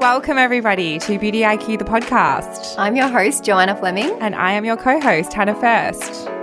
Welcome, everybody, to Beauty IQ, the podcast. I'm your host, Joanna Fleming. And I am your co host, Hannah First.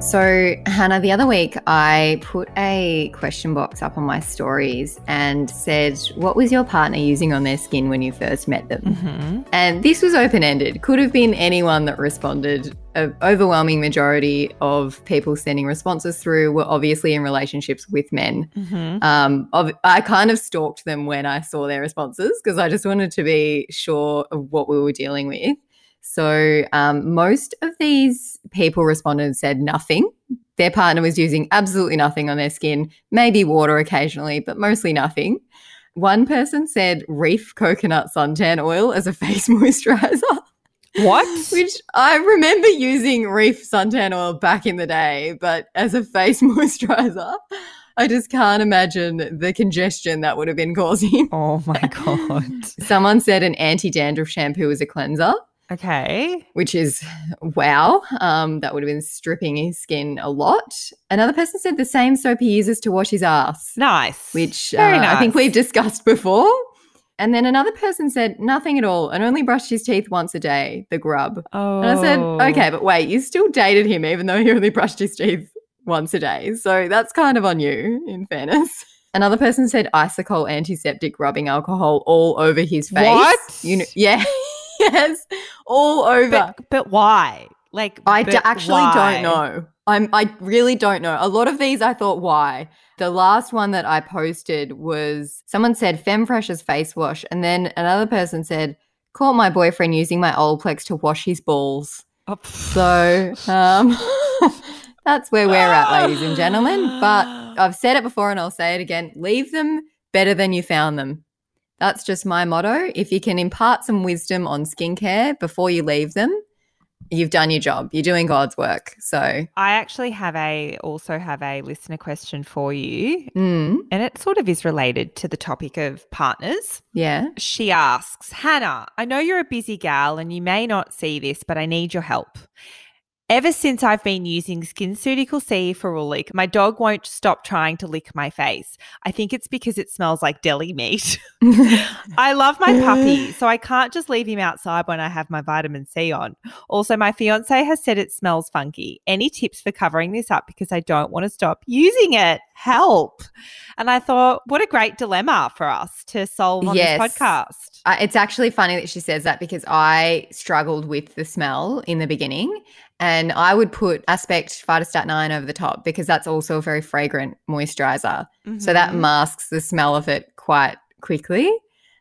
So, Hannah, the other week I put a question box up on my stories and said, What was your partner using on their skin when you first met them? Mm-hmm. And this was open ended. Could have been anyone that responded. An overwhelming majority of people sending responses through were obviously in relationships with men. Mm-hmm. Um, I kind of stalked them when I saw their responses because I just wanted to be sure of what we were dealing with. So um, most of these people responded and said nothing. Their partner was using absolutely nothing on their skin, maybe water occasionally, but mostly nothing. One person said reef coconut suntan oil as a face moisturizer. What? Which I remember using reef suntan oil back in the day, but as a face moisturizer, I just can't imagine the congestion that would have been causing. Oh my God. Someone said an anti dandruff shampoo is a cleanser. Okay. Which is wow. Um, that would have been stripping his skin a lot. Another person said the same soap he uses to wash his ass. Nice. Which uh, nice. I think we've discussed before. And then another person said nothing at all and only brushed his teeth once a day, the grub. Oh. And I said, okay, but wait, you still dated him even though he only brushed his teeth once a day. So that's kind of on you, in fairness. Another person said Isocol antiseptic rubbing alcohol all over his face. What? You know, yeah. yes, all over. But, but why? Like, I d- actually why? don't know. I'm. I really don't know. A lot of these, I thought, why? The last one that I posted was someone said Femfresh's face wash, and then another person said, "Caught my boyfriend using my Olaplex to wash his balls." Oh. So, um, that's where we're at, ladies and gentlemen. But I've said it before, and I'll say it again: leave them better than you found them. That's just my motto. If you can impart some wisdom on skincare before you leave them, you've done your job. You're doing God's work. So I actually have a also have a listener question for you. Mm. And it sort of is related to the topic of partners. Yeah. She asks, Hannah, I know you're a busy gal and you may not see this, but I need your help. Ever since I've been using SkinCeutical C Ferulic, my dog won't stop trying to lick my face. I think it's because it smells like deli meat. I love my puppy, so I can't just leave him outside when I have my vitamin C on. Also, my fiance has said it smells funky. Any tips for covering this up because I don't want to stop using it? Help. And I thought, what a great dilemma for us to solve on yes. this podcast. Uh, it's actually funny that she says that because I struggled with the smell in the beginning. And I would put Aspect Phytostat 9 over the top because that's also a very fragrant moisturizer. Mm-hmm. So that mm-hmm. masks the smell of it quite quickly.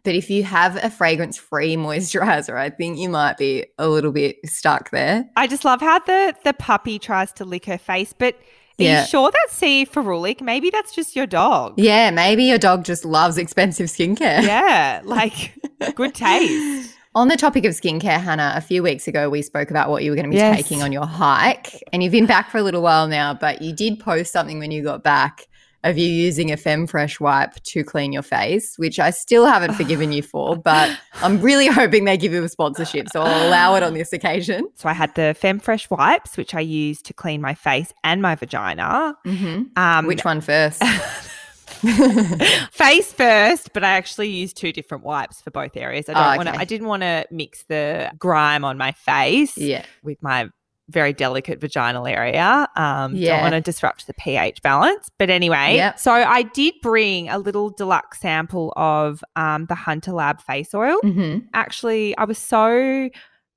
But if you have a fragrance free moisturizer, I think you might be a little bit stuck there. I just love how the, the puppy tries to lick her face, but are yeah. you sure that's C ferulic? Maybe that's just your dog. Yeah, maybe your dog just loves expensive skincare. Yeah, like good taste. On the topic of skincare, Hannah, a few weeks ago we spoke about what you were going to be yes. taking on your hike. And you've been back for a little while now, but you did post something when you got back of you using a Femfresh wipe to clean your face, which I still haven't forgiven you for, but I'm really hoping they give you a sponsorship. So I'll allow it on this occasion. So I had the Femfresh wipes, which I use to clean my face and my vagina. Mm-hmm. Um, which one first? face first, but I actually used two different wipes for both areas. I don't oh, okay. want to. I didn't want to mix the grime on my face, yeah. with my very delicate vaginal area. Um, yeah. Don't want to disrupt the pH balance. But anyway, yep. so I did bring a little deluxe sample of um, the Hunter Lab face oil. Mm-hmm. Actually, I was so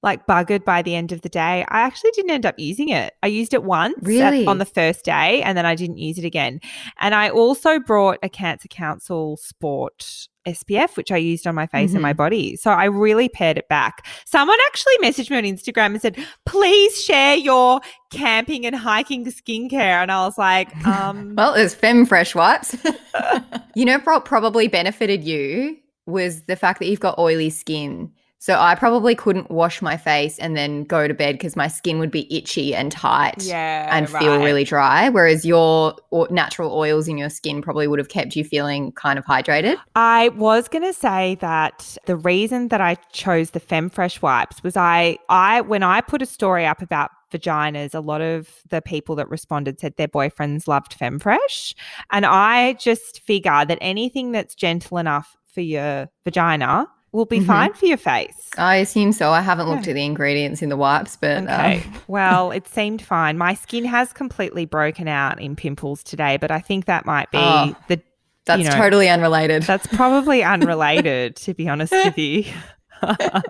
like buggered by the end of the day. I actually didn't end up using it. I used it once really? at, on the first day and then I didn't use it again. And I also brought a Cancer Council Sport SPF, which I used on my face mm-hmm. and my mm-hmm. body. So I really pared it back. Someone actually messaged me on Instagram and said, please share your camping and hiking skincare. And I was like, um, well, there's Femfresh wipes. you know, what probably benefited you was the fact that you've got oily skin So I probably couldn't wash my face and then go to bed because my skin would be itchy and tight Yeah. and feel right. really dry. Whereas your natural oils in your skin probably would have kept you feeling kind of hydrated. I was going to say that the reason that I chose the FemFresh wipes was I, I when I put a story up about vaginas, a lot of the people that responded said their boyfriends loved FemFresh, and I just figure that anything that's gentle enough for your vagina will be Mhm. fine for your face. I assume so. I haven't looked Yeah. at the ingredients in the wipes, but Okay. um, well, it seemed fine. My skin has completely broken out in pimples today, but I think that might be Oh. the that's know, totally unrelated. that's probably unrelated, to be honest with you. Uh,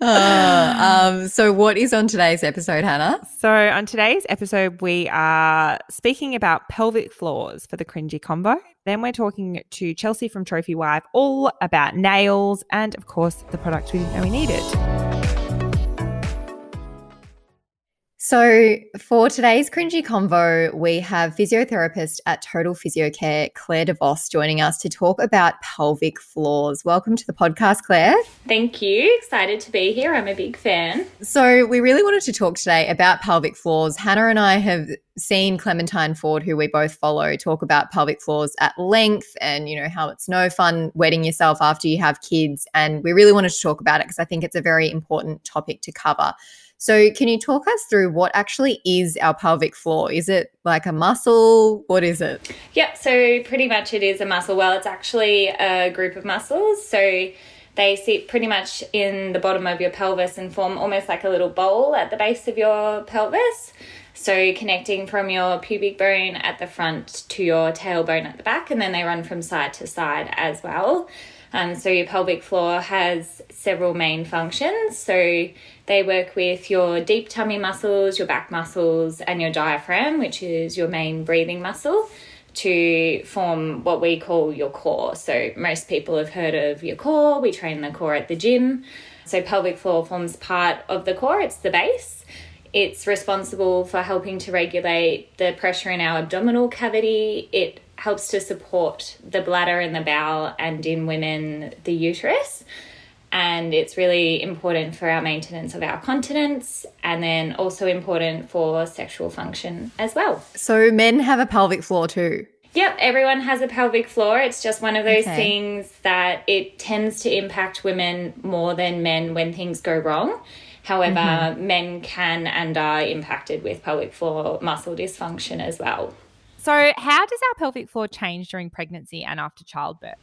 um, so, what is on today's episode, Hannah? So, on today's episode, we are speaking about pelvic floors for the cringy convo. Then we're talking to Chelsea from Trophy Wife all about nails and, of course, the products we didn't know we needed. So, for today's cringy convo, we have physiotherapist at Total Physio Care, Claire DeVos, joining us to talk about pelvic floors. Welcome to the podcast, Claire. Thank you. Excited to be here. I'm a big fan. So, we really wanted to talk today about pelvic floors. Hannah and I have seen Clementine Ford, who we both follow, talk about pelvic floors at length and, you know, how it's no fun wetting yourself after you have kids. And we really wanted to talk about it because I think it's a very important topic to cover. So, can you talk us through what actually is our pelvic floor? Is it like a muscle? What is it? Yep. So, pretty much it is a muscle. Well, it's actually a group of muscles. So, they sit pretty much in the bottom of your pelvis and form almost like a little bowl at the base of your pelvis. So, connecting from your pubic bone at the front to your tailbone at the back, and then they run from side to side as well. Um, so, your pelvic floor has several main functions. So, they work with your deep tummy muscles, your back muscles, and your diaphragm, which is your main breathing muscle, to form what we call your core. So, most people have heard of your core. We train the core at the gym. So, pelvic floor forms part of the core, it's the base. It's responsible for helping to regulate the pressure in our abdominal cavity. It helps to support the bladder and the bowel, and in women, the uterus and it's really important for our maintenance of our continence and then also important for sexual function as well. So, men have a pelvic floor too. Yep, everyone has a pelvic floor. It's just one of those Okay. things that it tends to impact women more than men when things go wrong. However, mm-hmm. men can and are impacted with pelvic floor muscle dysfunction as well. So, how does our pelvic floor change during pregnancy and after childbirth?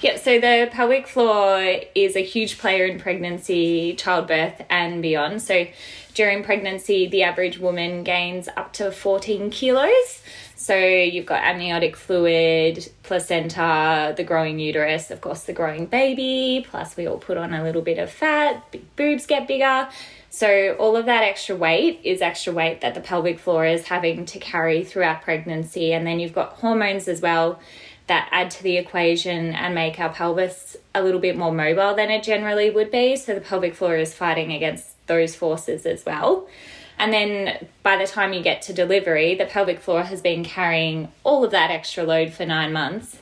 Yep, so the pelvic floor is a huge player in pregnancy, childbirth, and beyond. So during pregnancy, the average woman gains up to 14 kilos. So you've got amniotic fluid, placenta, the growing uterus, of course, the growing baby, plus we all put on a little bit of fat, big boobs get bigger. So all of that extra weight is extra weight that the pelvic floor is having to carry throughout pregnancy. And then you've got hormones as well that add to the equation and make our pelvis a little bit more mobile than it generally would be. So the pelvic floor is fighting against those forces as well. And then by the time you get to delivery, the pelvic floor has been carrying all of that extra load for nine months.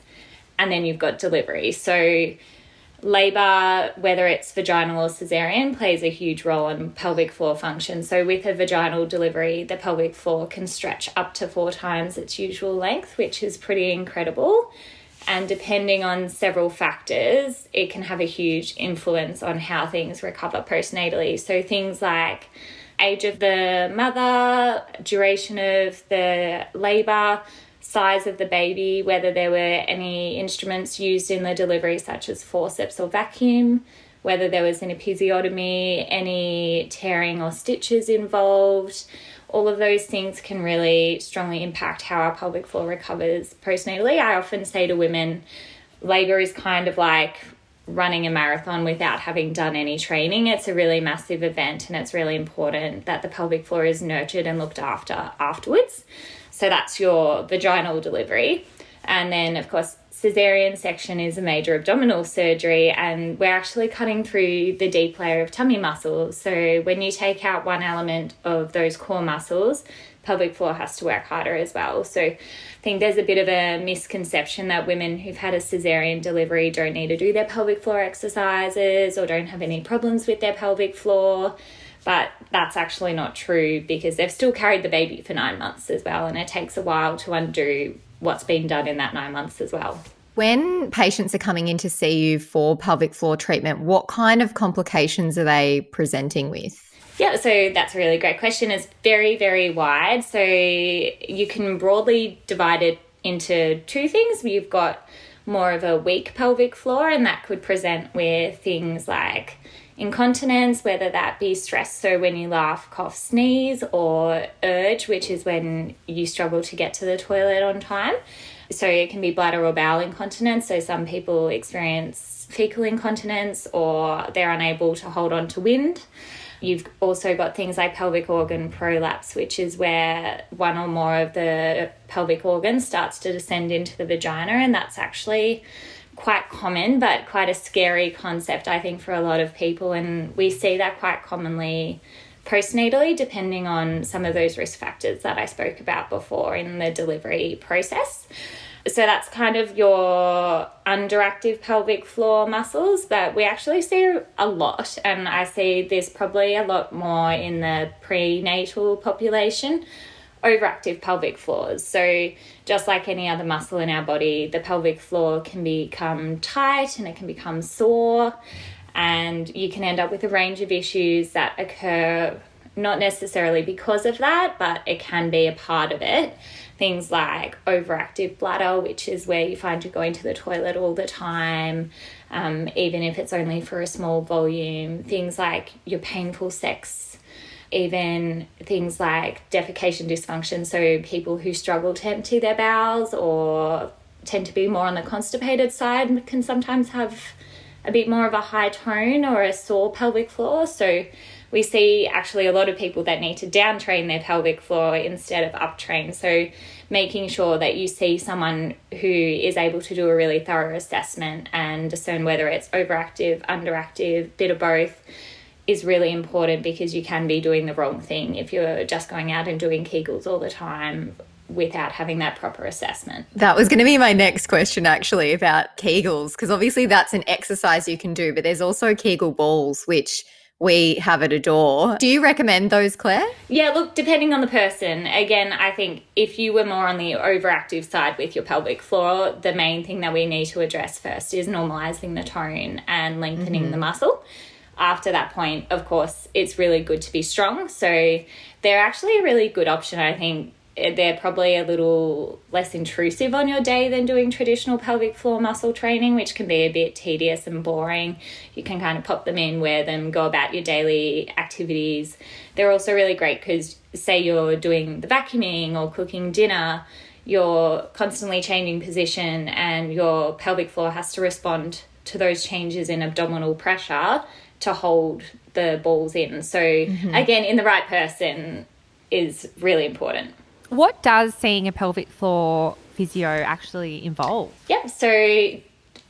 And then you've got delivery. So labor, whether it's vaginal or cesarean, plays a huge role in pelvic floor function. So, with a vaginal delivery, the pelvic floor can stretch up to four times its usual length, which is pretty incredible. And depending on several factors, it can have a huge influence on how things recover postnatally. So, things like age of the mother, duration of the labor, size of the baby, whether there were any instruments used in the delivery, such as forceps or vacuum, whether there was an episiotomy, any tearing or stitches involved. All of those things can really strongly impact how our pelvic floor recovers postnatally. I often say to women, labor is kind of like running a marathon without having done any training. It's a really massive event, and it's really important that the pelvic floor is nurtured and looked after afterwards. So that's your vaginal delivery. And then, of course, cesarean section is a major abdominal surgery, and we're actually cutting through the deep layer of tummy muscles. So, when you take out one element of those core muscles, pelvic floor has to work harder as well. So, I think there's a bit of a misconception that women who've had a cesarean delivery don't need to do their pelvic floor exercises or don't have any problems with their pelvic floor. But that's actually not true because they've still carried the baby for nine months as well, and it takes a while to undo what's been done in that nine months as well. When patients are coming in to see you for pelvic floor treatment, what kind of complications are they presenting with? Yeah, so that's a really great question. It's very, very wide. So you can broadly divide it into two things. You've got more of a weak pelvic floor, and that could present with things like incontinence, whether that be stress, so when you laugh, cough, sneeze, or urge, which is when you struggle to get to the toilet on time. So it can be bladder or bowel incontinence. So some people experience fecal incontinence or they're unable to hold on to wind. You've also got things like pelvic organ prolapse, which is where one or more of the pelvic organs starts to descend into the vagina, and that's actually quite common, but quite a scary concept, I think, for a lot of people. And we see that quite commonly postnatally, depending on some of those risk factors that I spoke about before in the delivery process. So that's kind of your underactive pelvic floor muscles, but we actually see a lot, and I see this probably a lot more in the prenatal population overactive pelvic floors. So, just like any other muscle in our body, the pelvic floor can become tight and it can become sore, and you can end up with a range of issues that occur not necessarily because of that, but it can be a part of it things like overactive bladder, which is where you find you're going to the toilet all the time, um, even if it's only for a small volume, things like your painful sex, even things like defecation dysfunction, so people who struggle to empty their bowels or tend to be more on the constipated side can sometimes have a bit more of a high tone or a sore pelvic floor. So we see actually a lot of people that need to downtrain their pelvic floor instead of uptrain. So making sure that you see someone who is able to do a really thorough assessment and discern whether it's overactive, underactive, bit of both is really important because you can be doing the wrong thing if you're just going out and doing Kegels all the time without having that proper assessment. That was going to be my next question actually about Kegels because obviously that's an exercise you can do but there's also Kegel balls which we have at Adore. Do you recommend those, Claire? Yeah, look, depending on the person. Again, I think if you were more on the overactive side with your pelvic floor, the main thing that we need to address first is normalizing the tone and lengthening mm-hmm. the muscle. After that point, of course, it's really good to be strong. So they're actually a really good option, I think, they're probably a little less intrusive on your day than doing traditional pelvic floor muscle training, which can be a bit tedious and boring. You can kind of pop them in, wear them, go about your daily activities. They're also really great because, say, you're doing the vacuuming or cooking dinner, you're constantly changing position, and your pelvic floor has to respond to those changes in abdominal pressure to hold the balls in. So, mm-hmm. again, in the right person is really important. What does seeing a pelvic floor physio actually involve? Yep. So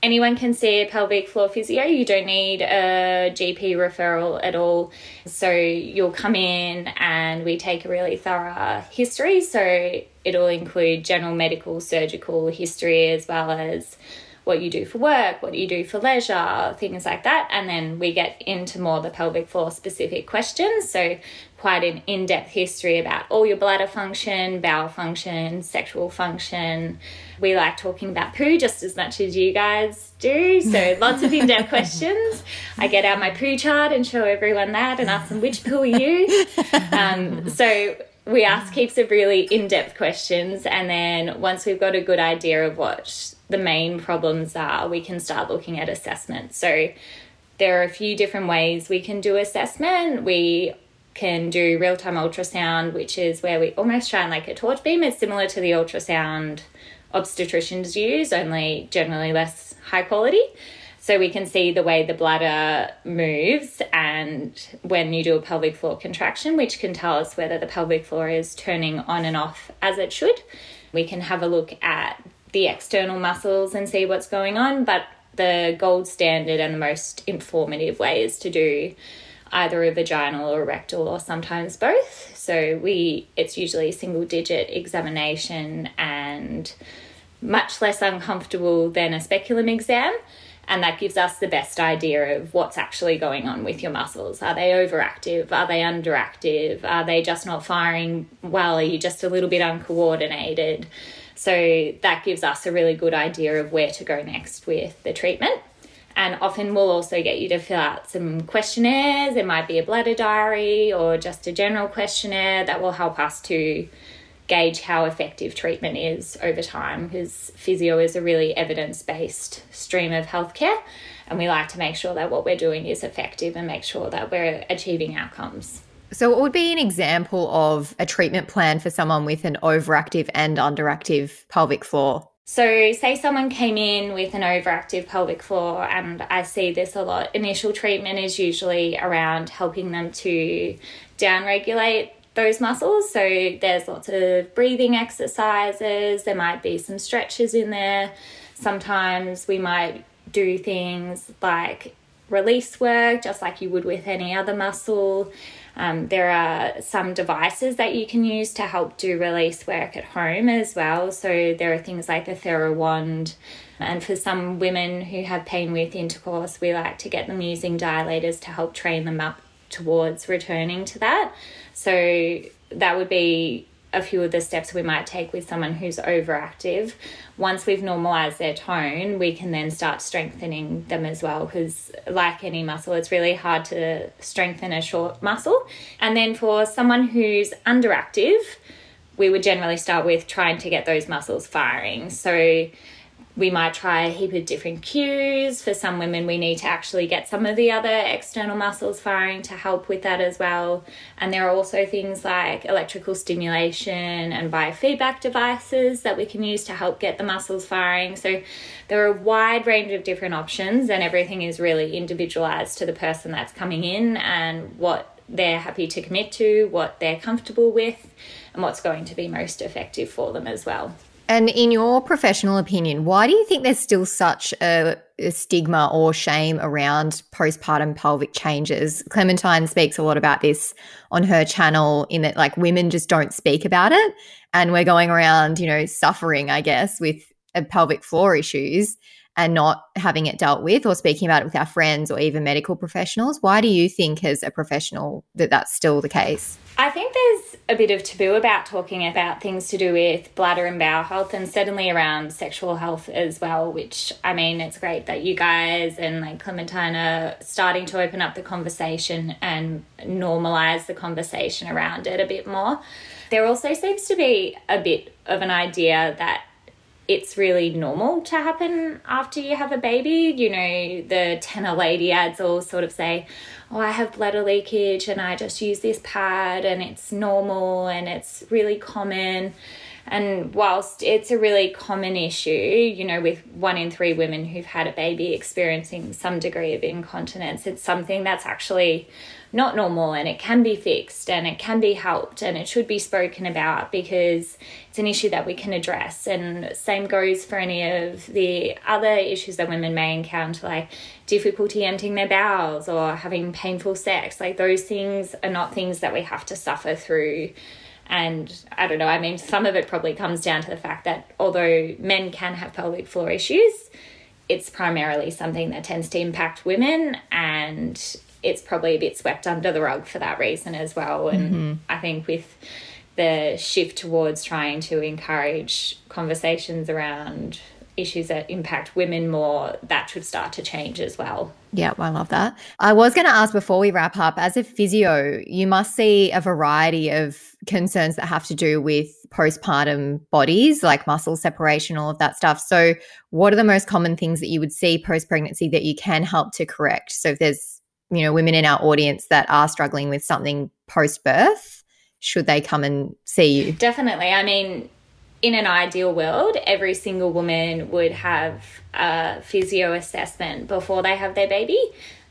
anyone can see a pelvic floor physio. You don't need a GP referral at all. So you'll come in and we take a really thorough history. So it'll include general medical, surgical history as well as what you do for work, what you do for leisure, things like that. And then we get into more the pelvic floor specific questions. So, quite an in depth history about all your bladder function, bowel function, sexual function. We like talking about poo just as much as you guys do. So, lots of in depth questions. I get out my poo chart and show everyone that and ask them which poo are you. Um, so, we ask heaps of really in depth questions. And then once we've got a good idea of what the main problems are, we can start looking at assessment. So there are a few different ways we can do assessment. We can do real time ultrasound, which is where we almost shine like a torch beam. It's similar to the ultrasound obstetricians use, only generally less high quality. So we can see the way the bladder moves and when you do a pelvic floor contraction, which can tell us whether the pelvic floor is turning on and off as it should. We can have a look at the external muscles and see what's going on, but the gold standard and the most informative way is to do either a vaginal or a rectal or sometimes both. So we it's usually a single digit examination and much less uncomfortable than a speculum exam. And that gives us the best idea of what's actually going on with your muscles. Are they overactive? Are they underactive? Are they just not firing well? Are you just a little bit uncoordinated? So that gives us a really good idea of where to go next with the treatment. And often we'll also get you to fill out some questionnaires. It might be a bladder diary or just a general questionnaire that will help us to gauge how effective treatment is over time because physio is a really evidence based stream of healthcare. And we like to make sure that what we're doing is effective and make sure that we're achieving outcomes. So, what would be an example of a treatment plan for someone with an overactive and underactive pelvic floor? So, say someone came in with an overactive pelvic floor, and I see this a lot. Initial treatment is usually around helping them to downregulate those muscles. So, there's lots of breathing exercises, there might be some stretches in there. Sometimes we might do things like release work, just like you would with any other muscle. Um, there are some devices that you can use to help do release work at home as well. So there are things like the TheraWand. And for some women who have pain with intercourse, we like to get them using dilators to help train them up towards returning to that. So that would be a few of the steps we might take with someone who's overactive. Once we've normalized their tone, we can then start strengthening them as well because, like any muscle, it's really hard to strengthen a short muscle. And then for someone who's underactive, we would generally start with trying to get those muscles firing. So we might try a heap of different cues. For some women, we need to actually get some of the other external muscles firing to help with that as well. And there are also things like electrical stimulation and biofeedback devices that we can use to help get the muscles firing. So there are a wide range of different options, and everything is really individualized to the person that's coming in and what they're happy to commit to, what they're comfortable with, and what's going to be most effective for them as well. And in your professional opinion, why do you think there's still such a, a, stigma or shame around postpartum pelvic changes? Clementine speaks a lot about this on her channel, in that like women just don't speak about it. And we're going around, you know, suffering, I guess, with pelvic floor issues and not having it dealt with or speaking about it with our friends or even medical professionals. Why do you think, as a professional, that that's still the case? I think there's a bit of taboo about talking about things to do with bladder and bowel health and certainly around sexual health as well, which I mean, it's great that you guys and like Clementine are starting to open up the conversation and normalize the conversation around it a bit more. There also seems to be a bit of an idea that it's really normal to happen after you have a baby. You know, the Tena lady ads all sort of say, Oh, I have bladder leakage and I just use this pad and it's normal and it's really common. And whilst it's a really common issue, you know, with one in three women who've had a baby experiencing some degree of incontinence, it's something that's actually not normal and it can be fixed and it can be helped and it should be spoken about because it's an issue that we can address. And same goes for any of the other issues that women may encounter, like difficulty emptying their bowels or having painful sex. Like those things are not things that we have to suffer through. And I don't know, I mean, some of it probably comes down to the fact that although men can have pelvic floor issues, it's primarily something that tends to impact women and it's probably a bit swept under the rug for that reason as well. And mm-hmm. I think with the shift towards trying to encourage conversations around issues that impact women more, that should start to change as well. Yeah, I love that. I was going to ask before we wrap up as a physio, you must see a variety of concerns that have to do with postpartum bodies, like muscle separation, all of that stuff. So, what are the most common things that you would see post pregnancy that you can help to correct? So, if there's you know women in our audience that are struggling with something post birth should they come and see you? Definitely. I mean in an ideal world every single woman would have a physio assessment before they have their baby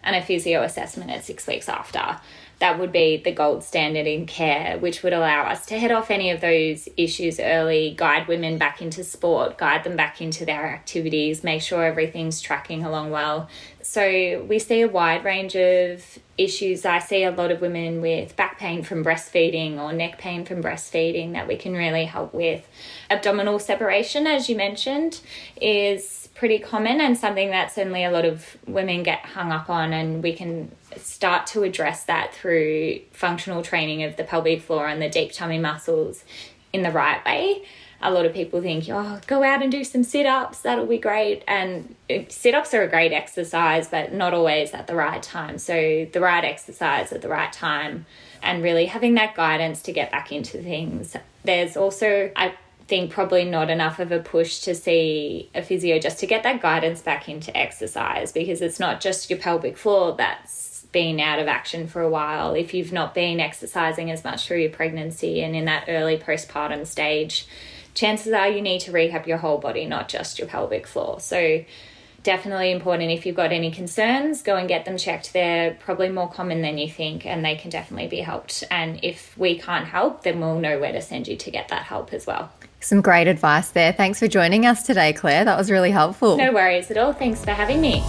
and a physio assessment at six weeks after that would be the gold standard in care, which would allow us to head off any of those issues early, guide women back into sport, guide them back into their activities, make sure everything's tracking along well. So we see a wide range of issues. I see a lot of women with back pain from breastfeeding or neck pain from breastfeeding that we can really help with. Abdominal separation, as you mentioned, is pretty common and something that certainly a lot of women get hung up on and we can start to address that through functional training of the pelvic floor and the deep tummy muscles in the right way. A lot of people think, oh, go out and do some sit ups, that'll be great. And uh, sit ups are a great exercise, but not always at the right time. So, the right exercise at the right time and really having that guidance to get back into things. There's also, I think probably not enough of a push to see a physio just to get that guidance back into exercise because it's not just your pelvic floor that's been out of action for a while. If you've not been exercising as much through your pregnancy and in that early postpartum stage, chances are you need to rehab your whole body, not just your pelvic floor. So, definitely important if you've got any concerns go and get them checked they're probably more common than you think and they can definitely be helped and if we can't help then we'll know where to send you to get that help as well some great advice there. Thanks for joining us today, Claire. That was really helpful. No worries at all. Thanks for having me.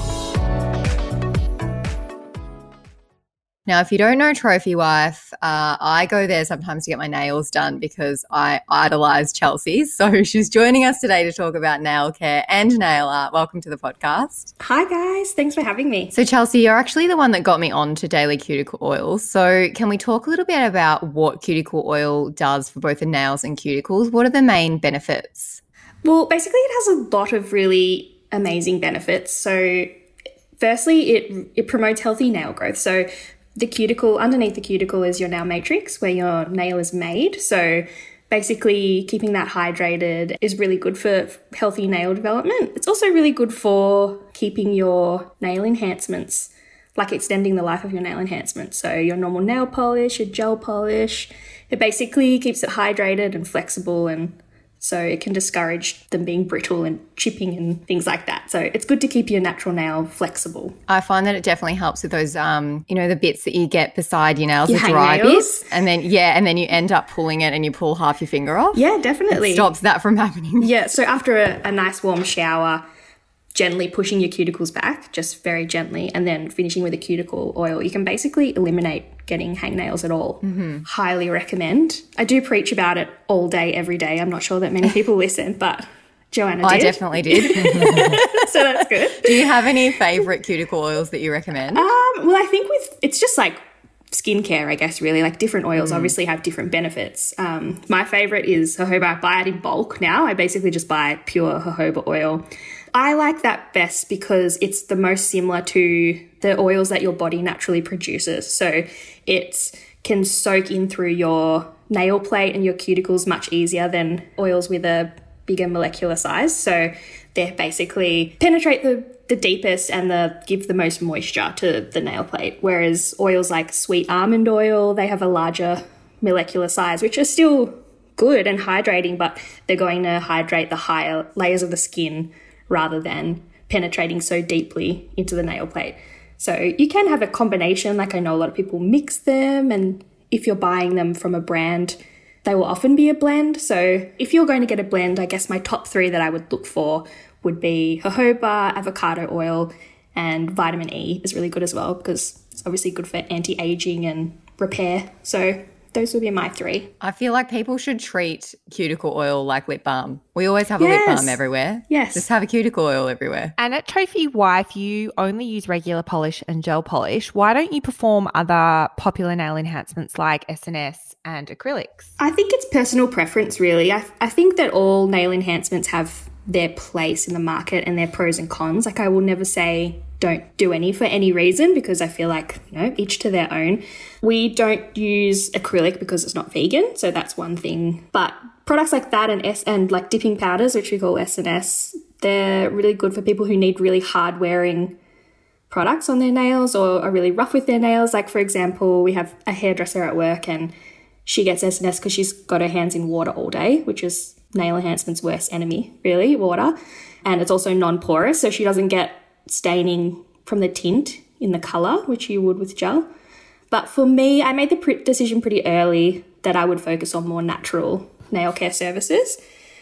Now, if you don't know Trophy Wife, uh, I go there sometimes to get my nails done because I idolize Chelsea. So she's joining us today to talk about nail care and nail art. Welcome to the podcast. Hi, guys. Thanks for having me. So, Chelsea, you're actually the one that got me on to daily cuticle oils. So, can we talk a little bit about what cuticle oil does for both the nails and cuticles? What are the main benefits? Well, basically, it has a lot of really amazing benefits. So, firstly, it it promotes healthy nail growth. So the cuticle, underneath the cuticle is your nail matrix where your nail is made. So basically keeping that hydrated is really good for healthy nail development. It's also really good for keeping your nail enhancements, like extending the life of your nail enhancements. So your normal nail polish, your gel polish, it basically keeps it hydrated and flexible and so it can discourage them being brittle and chipping and things like that. So it's good to keep your natural nail flexible. I find that it definitely helps with those, um, you know, the bits that you get beside your nails, your the dry nails. bits, and then yeah, and then you end up pulling it and you pull half your finger off. Yeah, definitely it stops that from happening. Yeah. So after a, a nice warm shower gently pushing your cuticles back, just very gently, and then finishing with a cuticle oil, you can basically eliminate getting hangnails at all. Mm-hmm. Highly recommend. I do preach about it all day, every day. I'm not sure that many people listen, but Joanna did. I definitely did. so that's good. Do you have any favorite cuticle oils that you recommend? Um, well, I think with it's just like skincare, I guess, really. Like different oils mm. obviously have different benefits. Um, my favorite is jojoba. I buy it in bulk now. I basically just buy pure jojoba oil. I like that best because it's the most similar to the oils that your body naturally produces. So it can soak in through your nail plate and your cuticles much easier than oils with a bigger molecular size. So they basically penetrate the, the deepest and the give the most moisture to the nail plate. Whereas oils like sweet almond oil, they have a larger molecular size, which are still good and hydrating, but they're going to hydrate the higher layers of the skin rather than penetrating so deeply into the nail plate. So you can have a combination, like I know a lot of people mix them, and if you're buying them from a brand, they will often be a blend. So if you're going to get a blend, I guess my top three that I would look for would be jojoba, avocado oil, and vitamin E is really good as well because it's obviously good for anti aging and repair. So those would be my three. I feel like people should treat cuticle oil like lip balm. We always have yes. a lip balm everywhere. Yes. Just have a cuticle oil everywhere. And at Trophy Wife, you only use regular polish and gel polish. Why don't you perform other popular nail enhancements like SNS and acrylics? I think it's personal preference, really. I, I think that all nail enhancements have their place in the market and their pros and cons. Like, I will never say don't do any for any reason because I feel like, you know, each to their own. We don't use acrylic because it's not vegan, so that's one thing. But products like that and S and like dipping powders, which we call S and S, they're really good for people who need really hard wearing products on their nails or are really rough with their nails. Like for example, we have a hairdresser at work and she gets S and S because she's got her hands in water all day, which is nail enhancement's worst enemy, really, water. And it's also non-porous, so she doesn't get staining from the tint in the color, which you would with gel. But for me, I made the decision pretty early that I would focus on more natural nail care services.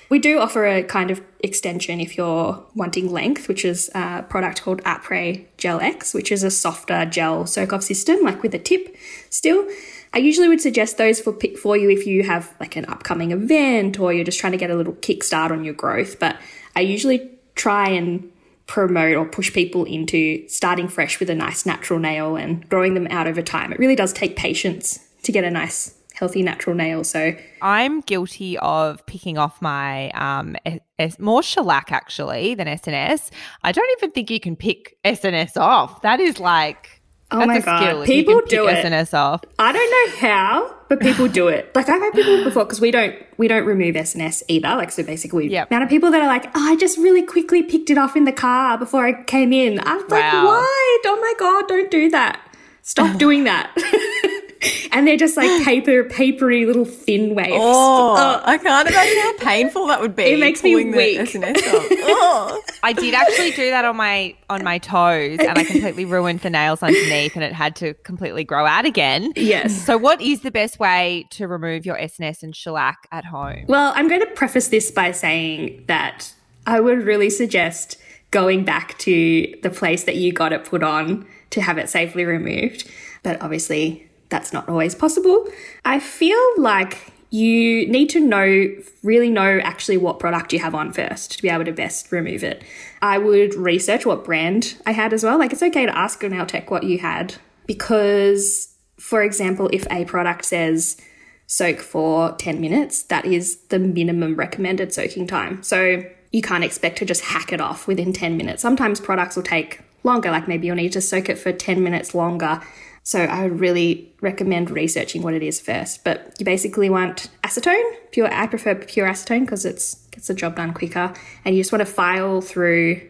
We do offer a kind of extension if you're wanting length, which is a product called Apres Gel X, which is a softer gel soak off system, like with a tip still. I usually would suggest those for pick for you if you have like an upcoming event or you're just trying to get a little kickstart on your growth. But I usually try and promote or push people into starting fresh with a nice natural nail and growing them out over time. It really does take patience to get a nice healthy natural nail. So I'm guilty of picking off my um S- more shellac actually than SNS. I don't even think you can pick SNS off. That is like Oh my god, people do it. SNS off. I don't know how, but people do it. Like I've had people before because we don't we don't remove SNS either. Like so, basically, yep. amount of people that are like, oh, I just really quickly picked it off in the car before I came in. I was wow. like, why? Oh my god, don't do that. Stop doing that. and they're just like paper, papery little thin waves. Oh, oh, I can't imagine how painful that would be. It makes me weak. oh. I did actually do that on my on my toes, and I completely ruined the nails underneath, and it had to completely grow out again. Yes. So, what is the best way to remove your SNS and shellac at home? Well, I'm going to preface this by saying that I would really suggest going back to the place that you got it put on to have it safely removed. But obviously, that's not always possible. I feel like you need to know, really know actually what product you have on first to be able to best remove it. I would research what brand I had as well. Like it's okay to ask nail tech what you had because, for example, if a product says soak for 10 minutes, that is the minimum recommended soaking time. So you can't expect to just hack it off within 10 minutes. Sometimes products will take longer, like maybe you'll need to soak it for 10 minutes longer so I would really recommend researching what it is first. But you basically want acetone, pure. I prefer pure acetone because it's gets the job done quicker. And you just want to file through,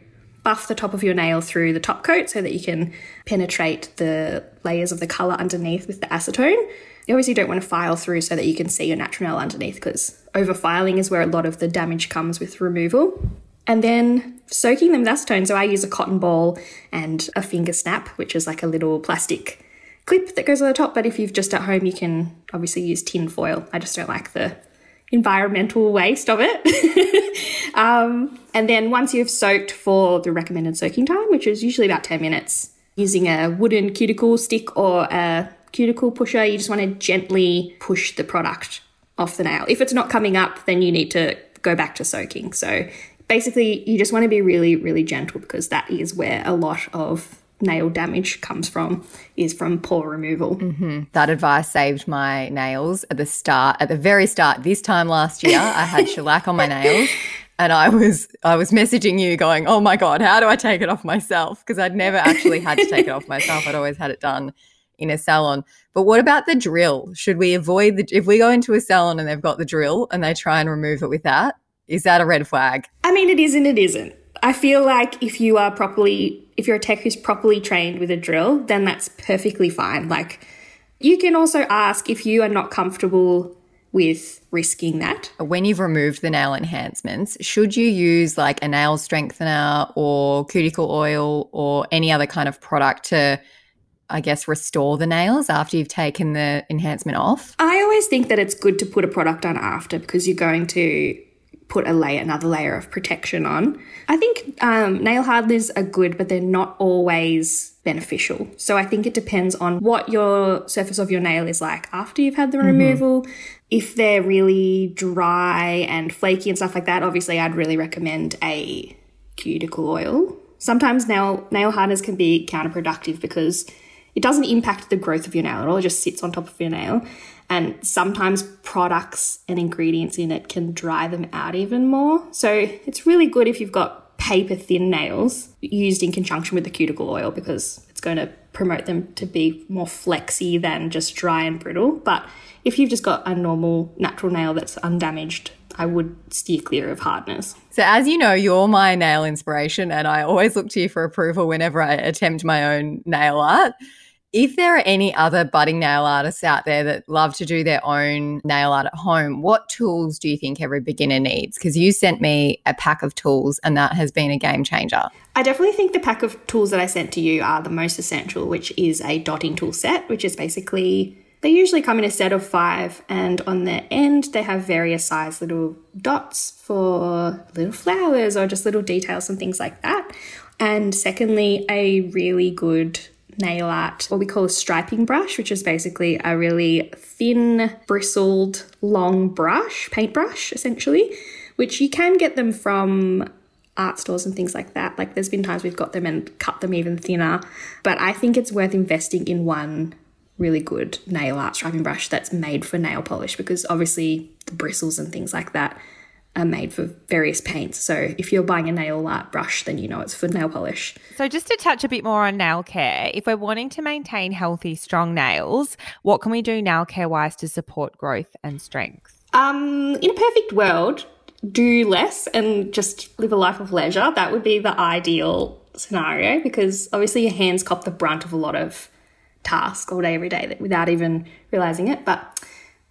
buff the top of your nail through the top coat so that you can penetrate the layers of the color underneath with the acetone. You obviously don't want to file through so that you can see your natural nail underneath because over filing is where a lot of the damage comes with removal. And then soaking them with acetone. So I use a cotton ball and a finger snap, which is like a little plastic clip that goes on the top, but if you've just at home, you can obviously use tin foil. I just don't like the environmental waste of it. um, and then once you've soaked for the recommended soaking time, which is usually about 10 minutes, using a wooden cuticle stick or a cuticle pusher, you just want to gently push the product off the nail. If it's not coming up, then you need to go back to soaking. So basically, you just want to be really, really gentle because that is where a lot of nail damage comes from is from poor removal. Mm-hmm. That advice saved my nails at the start, at the very start. This time last year, I had shellac on my nails. And I was I was messaging you going, "Oh my god, how do I take it off myself?" Because I'd never actually had to take it off myself. I'd always had it done in a salon. But what about the drill? Should we avoid the if we go into a salon and they've got the drill and they try and remove it with that? Is that a red flag? I mean, it is and it isn't. I feel like if you are properly, if you're a tech who's properly trained with a drill, then that's perfectly fine. Like, you can also ask if you are not comfortable with risking that. When you've removed the nail enhancements, should you use like a nail strengthener or cuticle oil or any other kind of product to, I guess, restore the nails after you've taken the enhancement off? I always think that it's good to put a product on after because you're going to put a layer, another layer of protection on. I think um, nail hardeners are good, but they're not always beneficial. So I think it depends on what your surface of your nail is like after you've had the mm-hmm. removal. If they're really dry and flaky and stuff like that, obviously I'd really recommend a cuticle oil. Sometimes nail nail hardeners can be counterproductive because it doesn't impact the growth of your nail at all. It just sits on top of your nail. And sometimes products and ingredients in it can dry them out even more. So it's really good if you've got paper thin nails used in conjunction with the cuticle oil because it's going to promote them to be more flexy than just dry and brittle. But if you've just got a normal natural nail that's undamaged, I would steer clear of hardness. So, as you know, you're my nail inspiration, and I always look to you for approval whenever I attempt my own nail art. If there are any other budding nail artists out there that love to do their own nail art at home, what tools do you think every beginner needs? Because you sent me a pack of tools and that has been a game changer. I definitely think the pack of tools that I sent to you are the most essential, which is a dotting tool set, which is basically they usually come in a set of five, and on the end, they have various size little dots for little flowers or just little details and things like that. And secondly, a really good nail art, what we call a striping brush, which is basically a really thin, bristled, long brush, paintbrush essentially, which you can get them from art stores and things like that. Like there's been times we've got them and cut them even thinner, but I think it's worth investing in one really good nail art striping brush that's made for nail polish because obviously the bristles and things like that are made for various paints. So if you're buying a nail art brush, then you know it's for nail polish. So just to touch a bit more on nail care, if we're wanting to maintain healthy, strong nails, what can we do nail care wise to support growth and strength? Um, in a perfect world, do less and just live a life of leisure. That would be the ideal scenario because obviously your hands cop the brunt of a lot of tasks all day, every day without even realizing it. But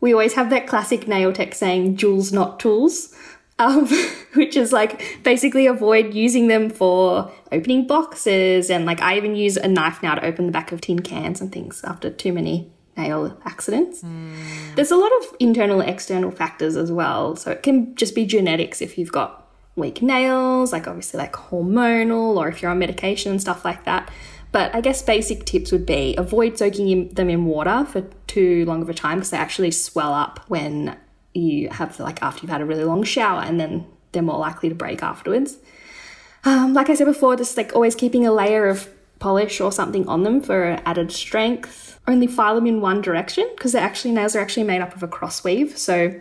we always have that classic nail tech saying, jewels, not tools. Um, which is like basically avoid using them for opening boxes. And like I even use a knife now to open the back of tin cans and things after too many nail accidents. Mm. There's a lot of internal, external factors as well. So it can just be genetics if you've got weak nails, like obviously like hormonal, or if you're on medication and stuff like that. But I guess basic tips would be avoid soaking them in water for too long of a time because they actually swell up when you have like after you've had a really long shower and then they're more likely to break afterwards. Um, like I said before, just like always keeping a layer of polish or something on them for added strength. Only file them in one direction because they're actually nails are actually made up of a cross weave. So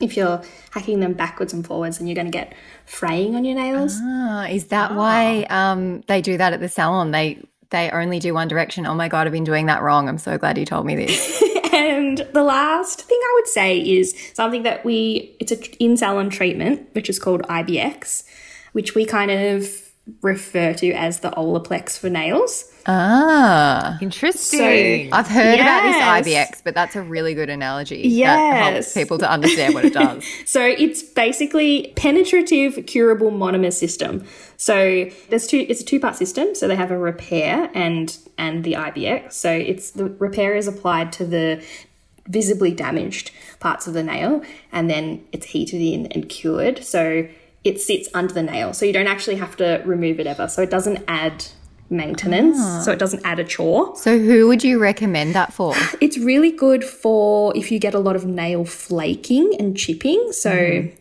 if you're hacking them backwards and forwards, then you're going to get fraying on your nails. Ah, is that why um, they do that at the salon? They they only do one direction. Oh my God, I've been doing that wrong. I'm so glad you told me this. and the last thing I would say is something that we, it's an in salon treatment, which is called IBX, which we kind of refer to as the Olaplex for nails. Ah, interesting. So, I've heard yes. about this IBX, but that's a really good analogy. Yes. That helps people to understand what it does. so it's basically penetrative curable monomer system. So there's two it's a two-part system. So they have a repair and and the IBX. So it's the repair is applied to the visibly damaged parts of the nail and then it's heated in and cured. So it sits under the nail. So you don't actually have to remove it ever. So it doesn't add maintenance. Ah. So it doesn't add a chore. So who would you recommend that for? It's really good for if you get a lot of nail flaking and chipping. So mm.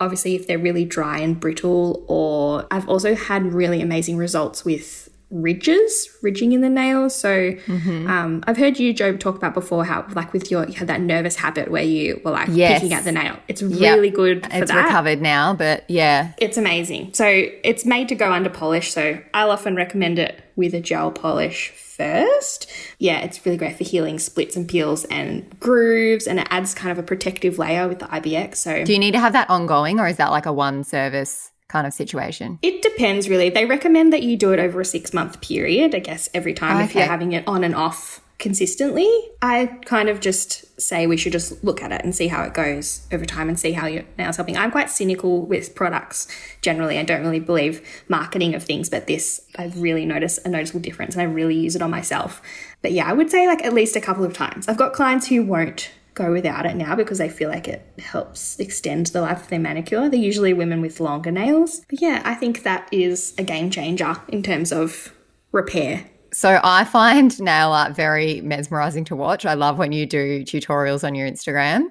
obviously if they're really dry and brittle or I've also had really amazing results with ridges, ridging in the nails. So mm-hmm. um, I've heard you, Joe, talk about before how like with your you had that nervous habit where you were like yes. picking at the nail. It's really yep. good for it's that. recovered now, but yeah. It's amazing. So it's made to go under polish. So I'll often recommend it with a gel polish first. Yeah, it's really great for healing splits and peels and grooves and it adds kind of a protective layer with the IBX. So Do you need to have that ongoing or is that like a one service kind of situation? It depends really. They recommend that you do it over a six month period, I guess, every time okay. if you're having it on and off consistently. I kind of just say we should just look at it and see how it goes over time and see how your nails helping. I'm quite cynical with products generally. I don't really believe marketing of things, but this I've really noticed a noticeable difference and I really use it on myself. But yeah, I would say like at least a couple of times. I've got clients who won't go without it now because they feel like it helps extend the life of their manicure. They're usually women with longer nails. But yeah, I think that is a game changer in terms of repair. So I find nail art very mesmerizing to watch. I love when you do tutorials on your Instagram.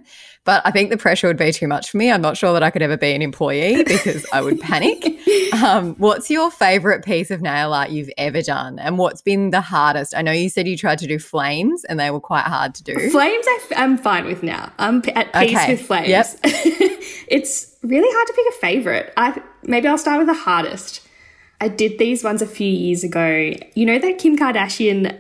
But I think the pressure would be too much for me. I'm not sure that I could ever be an employee because I would panic. Um, what's your favorite piece of nail art you've ever done? And what's been the hardest? I know you said you tried to do flames and they were quite hard to do. Flames, I f- I'm fine with now. I'm at peace okay. with flames. Yep. it's really hard to pick a favorite. I Maybe I'll start with the hardest. I did these ones a few years ago. You know that Kim Kardashian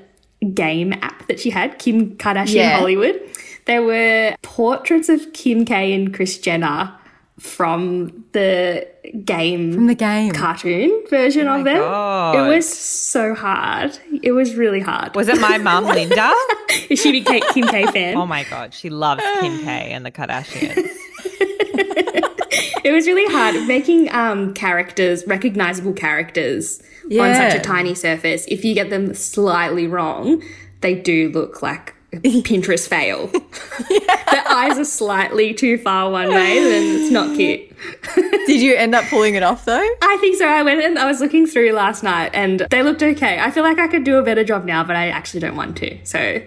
game app that she had, Kim Kardashian yeah. Hollywood? There were portraits of Kim K and Kris Jenner from the game From the game. cartoon version Oh of them. God. It was so hard. It was really hard. Was it my mum, Linda? Is she a Kim K fan? Oh my god, she loves Kim K and the Kardashians. it was really hard making um, characters, recognizable characters, on such a tiny surface. If you get them slightly wrong, they do look like Pinterest fail. Their eyes are slightly too far one way, then it's not cute. Did you end up pulling it off though? I think so. I went and I was looking through last night and they looked okay. I feel like I could do a better job now, but I actually don't want to. So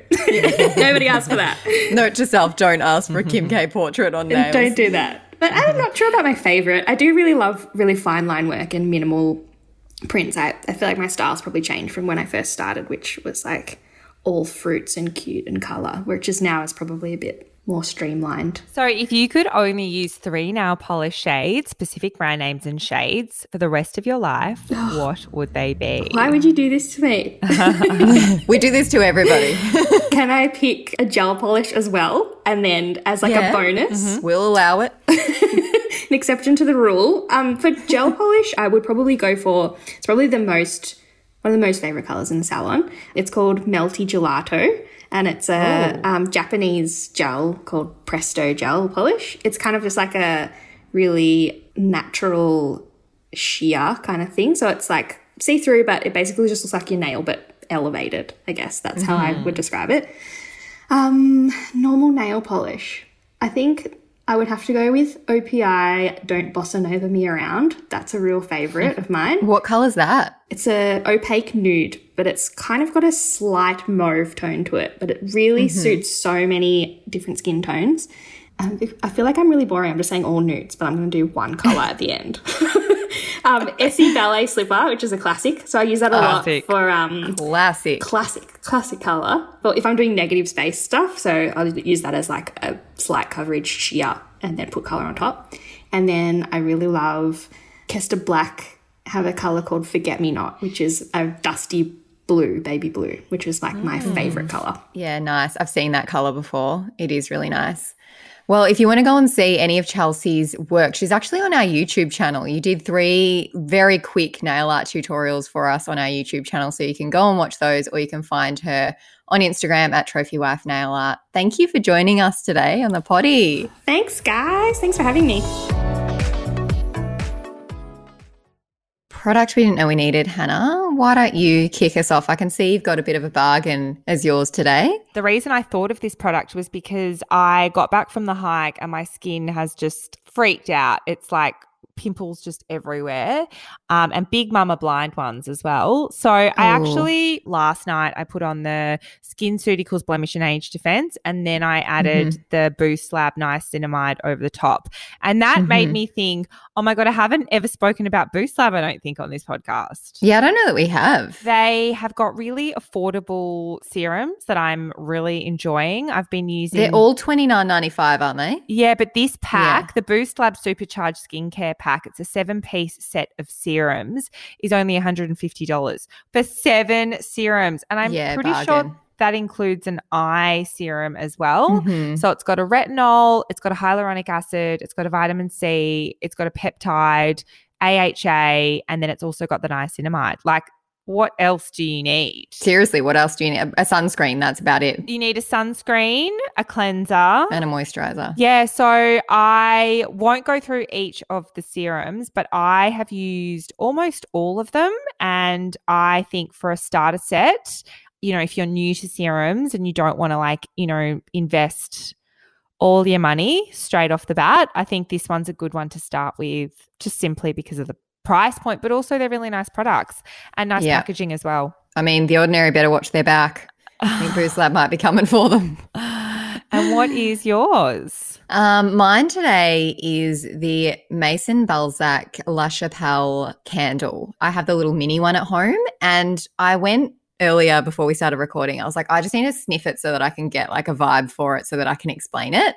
nobody asked for that. Note to self: don't ask for a Kim K portrait on nails. Don't do that. But I'm not sure about my favorite. I do really love really fine line work and minimal prints. I, I feel like my style's probably changed from when I first started, which was like all fruits and cute and color, which is now is probably a bit more streamlined. So, if you could only use three nail polish shades, specific brand names and shades, for the rest of your life, what would they be? Why would you do this to me? We do this to everybody. Can I pick a gel polish as well? And then as like Yeah. a bonus, we'll allow it. an exception to the rule. Um, for gel polish, I would probably go for it's probably the most one of the most favorite colors in the salon. It's called Melty Gelato, and it's a um, Japanese gel called Presto Gel Polish. It's kind of just like a really natural sheer kind of thing. So it's like see through, but it basically just looks like your nail, but elevated. I guess that's how I would describe it. Um, normal nail polish. I think I would have to go with OPI Don't Bossa Nova Me Around. That's a real favorite of mine. What colour's that? It's a opaque nude, but it's kind of got a slight mauve tone to it, but it really suits so many different skin tones. Um, I feel like I'm really boring. I'm just saying all nudes, but I'm going to do one color at the end. um, Essie Ballet Slipper, which is a classic. So I use that a Classic. lot for um, Classic. classic, classic color. But if I'm doing negative space stuff, so I'll use that as like a slight coverage sheer and then put color on top. And then I really love Kester Black have a color called Forget Me Not, which is a dusty blue, baby blue, which is like my favorite color. Yeah, nice. I've seen that color before. It is really nice. Well, if you want to go and see any of Chelsea's work, she's actually on our YouTube channel. You did three very quick nail art tutorials for us on our YouTube channel. So you can go and watch those or you can find her on Instagram at Trophy Wife Nail Art. Thank you for joining us today on the potty. Thanks, guys. Thanks for having me. Product we didn't know we needed, Hannah. Why don't you kick us off? I can see you've got a bit of a bargain as yours today. The reason I thought of this product was because I got back from the hike and my skin has just freaked out. It's like pimples just everywhere um, and big mama blind ones as well. So I Oh. actually last night I put on the SkinCeuticals Blemish and Age Defense and then I added the Boost Lab Niacinamide over the top. And that made Mhm. me think, oh my God, I haven't ever spoken about Boost Lab, I don't think, on this podcast. Yeah, I don't know that we have. They have got really affordable serums that I'm really enjoying. I've been using They're all twenty nine ninety five, aren't they? yeah, but this pack, the Boost Lab Supercharged Skincare pack, it's a seven piece set of serums, is only $150 for seven serums. And I'm Yeah, pretty bargain. sure that includes an eye serum as well. Mhm. So it's got a retinol, it's got a hyaluronic acid, it's got a vitamin C, it's got a peptide, AHA, and then it's also got the niacinamide. Like, what else do you need? Seriously, what else do you need? A sunscreen, that's about it. You need a sunscreen, a cleanser, And a moisturizer. yeah, so I won't go through each of the serums, but I have used almost all of them. And I think for a starter set, you know, if you're new to serums and you don't want to like, you know, invest all your money straight off the bat, I think this one's a good one to start with just simply because of the price point, but also they're really nice products and nice Yeah. packaging as well. I mean, the ordinary better watch their back. I think Boost Lab might be coming for them. and what is yours? Um, mine today is the Maison Balzac La Chapelle candle. I have the little mini one at home, and I went earlier before we started recording. I was like, I just need to sniff it so that I can get like a vibe for it so that I can explain it.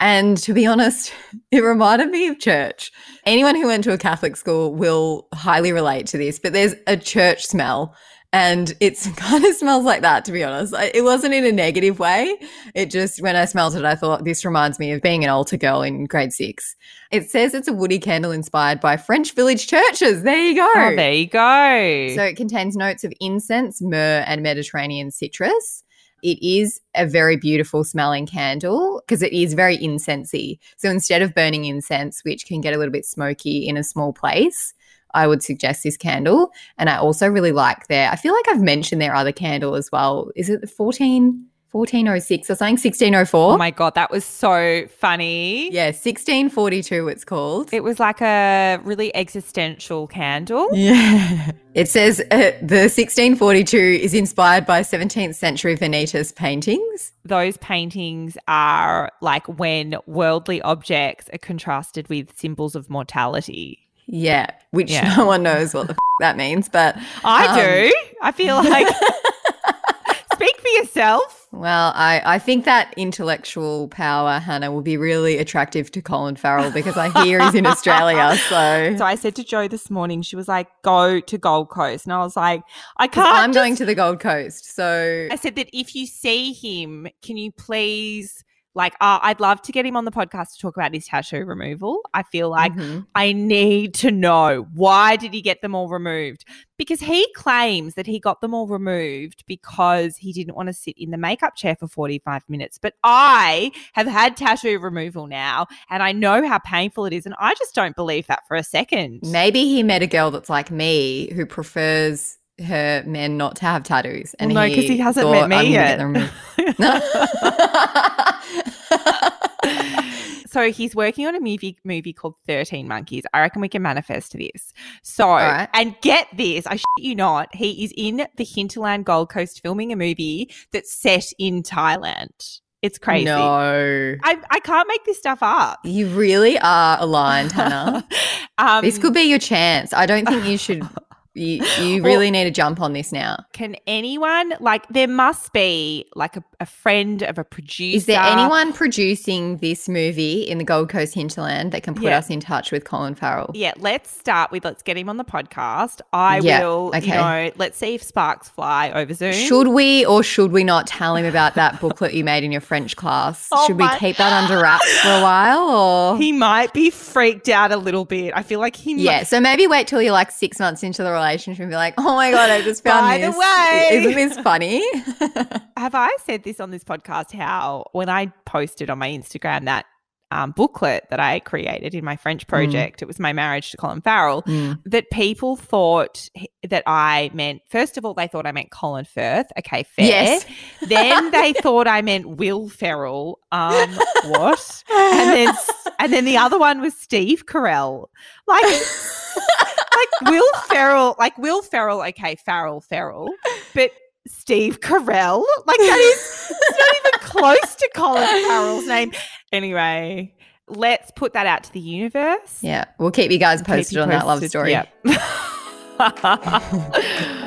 And to be honest, it reminded me of church. Anyone who went to a Catholic school will highly relate to this, but there's a church smell. And it's kind of smells like that, to be honest. It wasn't in a negative way. It just, when I smelled it, I thought this reminds me of being an altar girl in grade six. It says it's a woody candle inspired by French village churches. There you go. Oh, there you go. So it contains notes of incense, myrrh, and Mediterranean citrus. It is a very beautiful smelling candle because it is very incensey. So instead of burning incense, which can get a little bit smoky in a small place, I would suggest this candle. And I also really like their, I feel like I've mentioned their other candle as well. Is it the 14? 1406 or something, 1604. Oh my God, that was so funny. Yeah, 1642 it's called. It was like a really existential candle. Yeah. It says uh, the 1642 is inspired by 17th century Vanitas paintings. Those paintings are like when worldly objects are contrasted with symbols of mortality. Yeah, which Yeah. no one knows what the f- that means, but I um, do. I feel like speak for yourself. Well, I, I think that intellectual power, Hannah, will be really attractive to Colin Farrell because I hear he's in Australia. So, So I said to Joe this morning, she was like, "Go to Gold Coast," and I was like, "I can't." I'm just- going to the Gold Coast. So, I said that if you see him, can you please? Like, uh, I'd love to get him on the podcast to talk about his tattoo removal. I feel like Mhm. I need to know why did he get them all removed? Because he claims that he got them all removed because he didn't want to sit in the makeup chair for 45 minutes. But I have had tattoo removal now and I know how painful it is. And I just don't believe that for a second. maybe he met a girl that's like me who prefers her men not to have tattoos. And Well, no, 'cause he hasn't thought, met me yet." so he's working on a movie movie called 13 Monkeys. I reckon we can manifest this. So, right. and get this, I shit you not, he is in the Hinterland Gold Coast filming a movie that's set in Thailand. It's crazy. No. I, I can't make this stuff up. You really are aligned, Hannah. um, this could be your chance. I don't think you should. You, you really need to jump on this now. can anyone, like, there must be like a, a friend of a producer. Is there anyone producing this movie in the Gold Coast hinterland that can put Yeah. us in touch with Colin Farrell? Yeah, let's start with let's get him on the podcast. I Yeah, will, you okay. know, let's see if sparks fly over Zoom. Should we or should we not tell him about that booklet you made in your French class? Oh should we keep that under wraps for a while or He might be freaked out a little bit. I feel like he might- Yeah, so maybe wait till you're like six months into the relationship and be like, oh my God, I just found By the this. way. Isn't this funny? Have I said this on this podcast? How when I posted on my Instagram that um, booklet that I created in my French project, it was my marriage to Colin Farrell. Mm. That people thought that I meant. First of all, they thought I meant Colin Firth. Okay, fair. Yes. then they thought I meant Will Ferrell. Um, what? And then and then the other one was Steve Carell. Like. like Will Ferrell, like Will Ferrell, okay, Farrell, Ferrell, but Steve Carell, like that is not even close to Colin Farrell's name. Anyway, let's put that out to the universe. Yeah, we'll keep you guys posted you on that love story. Yep.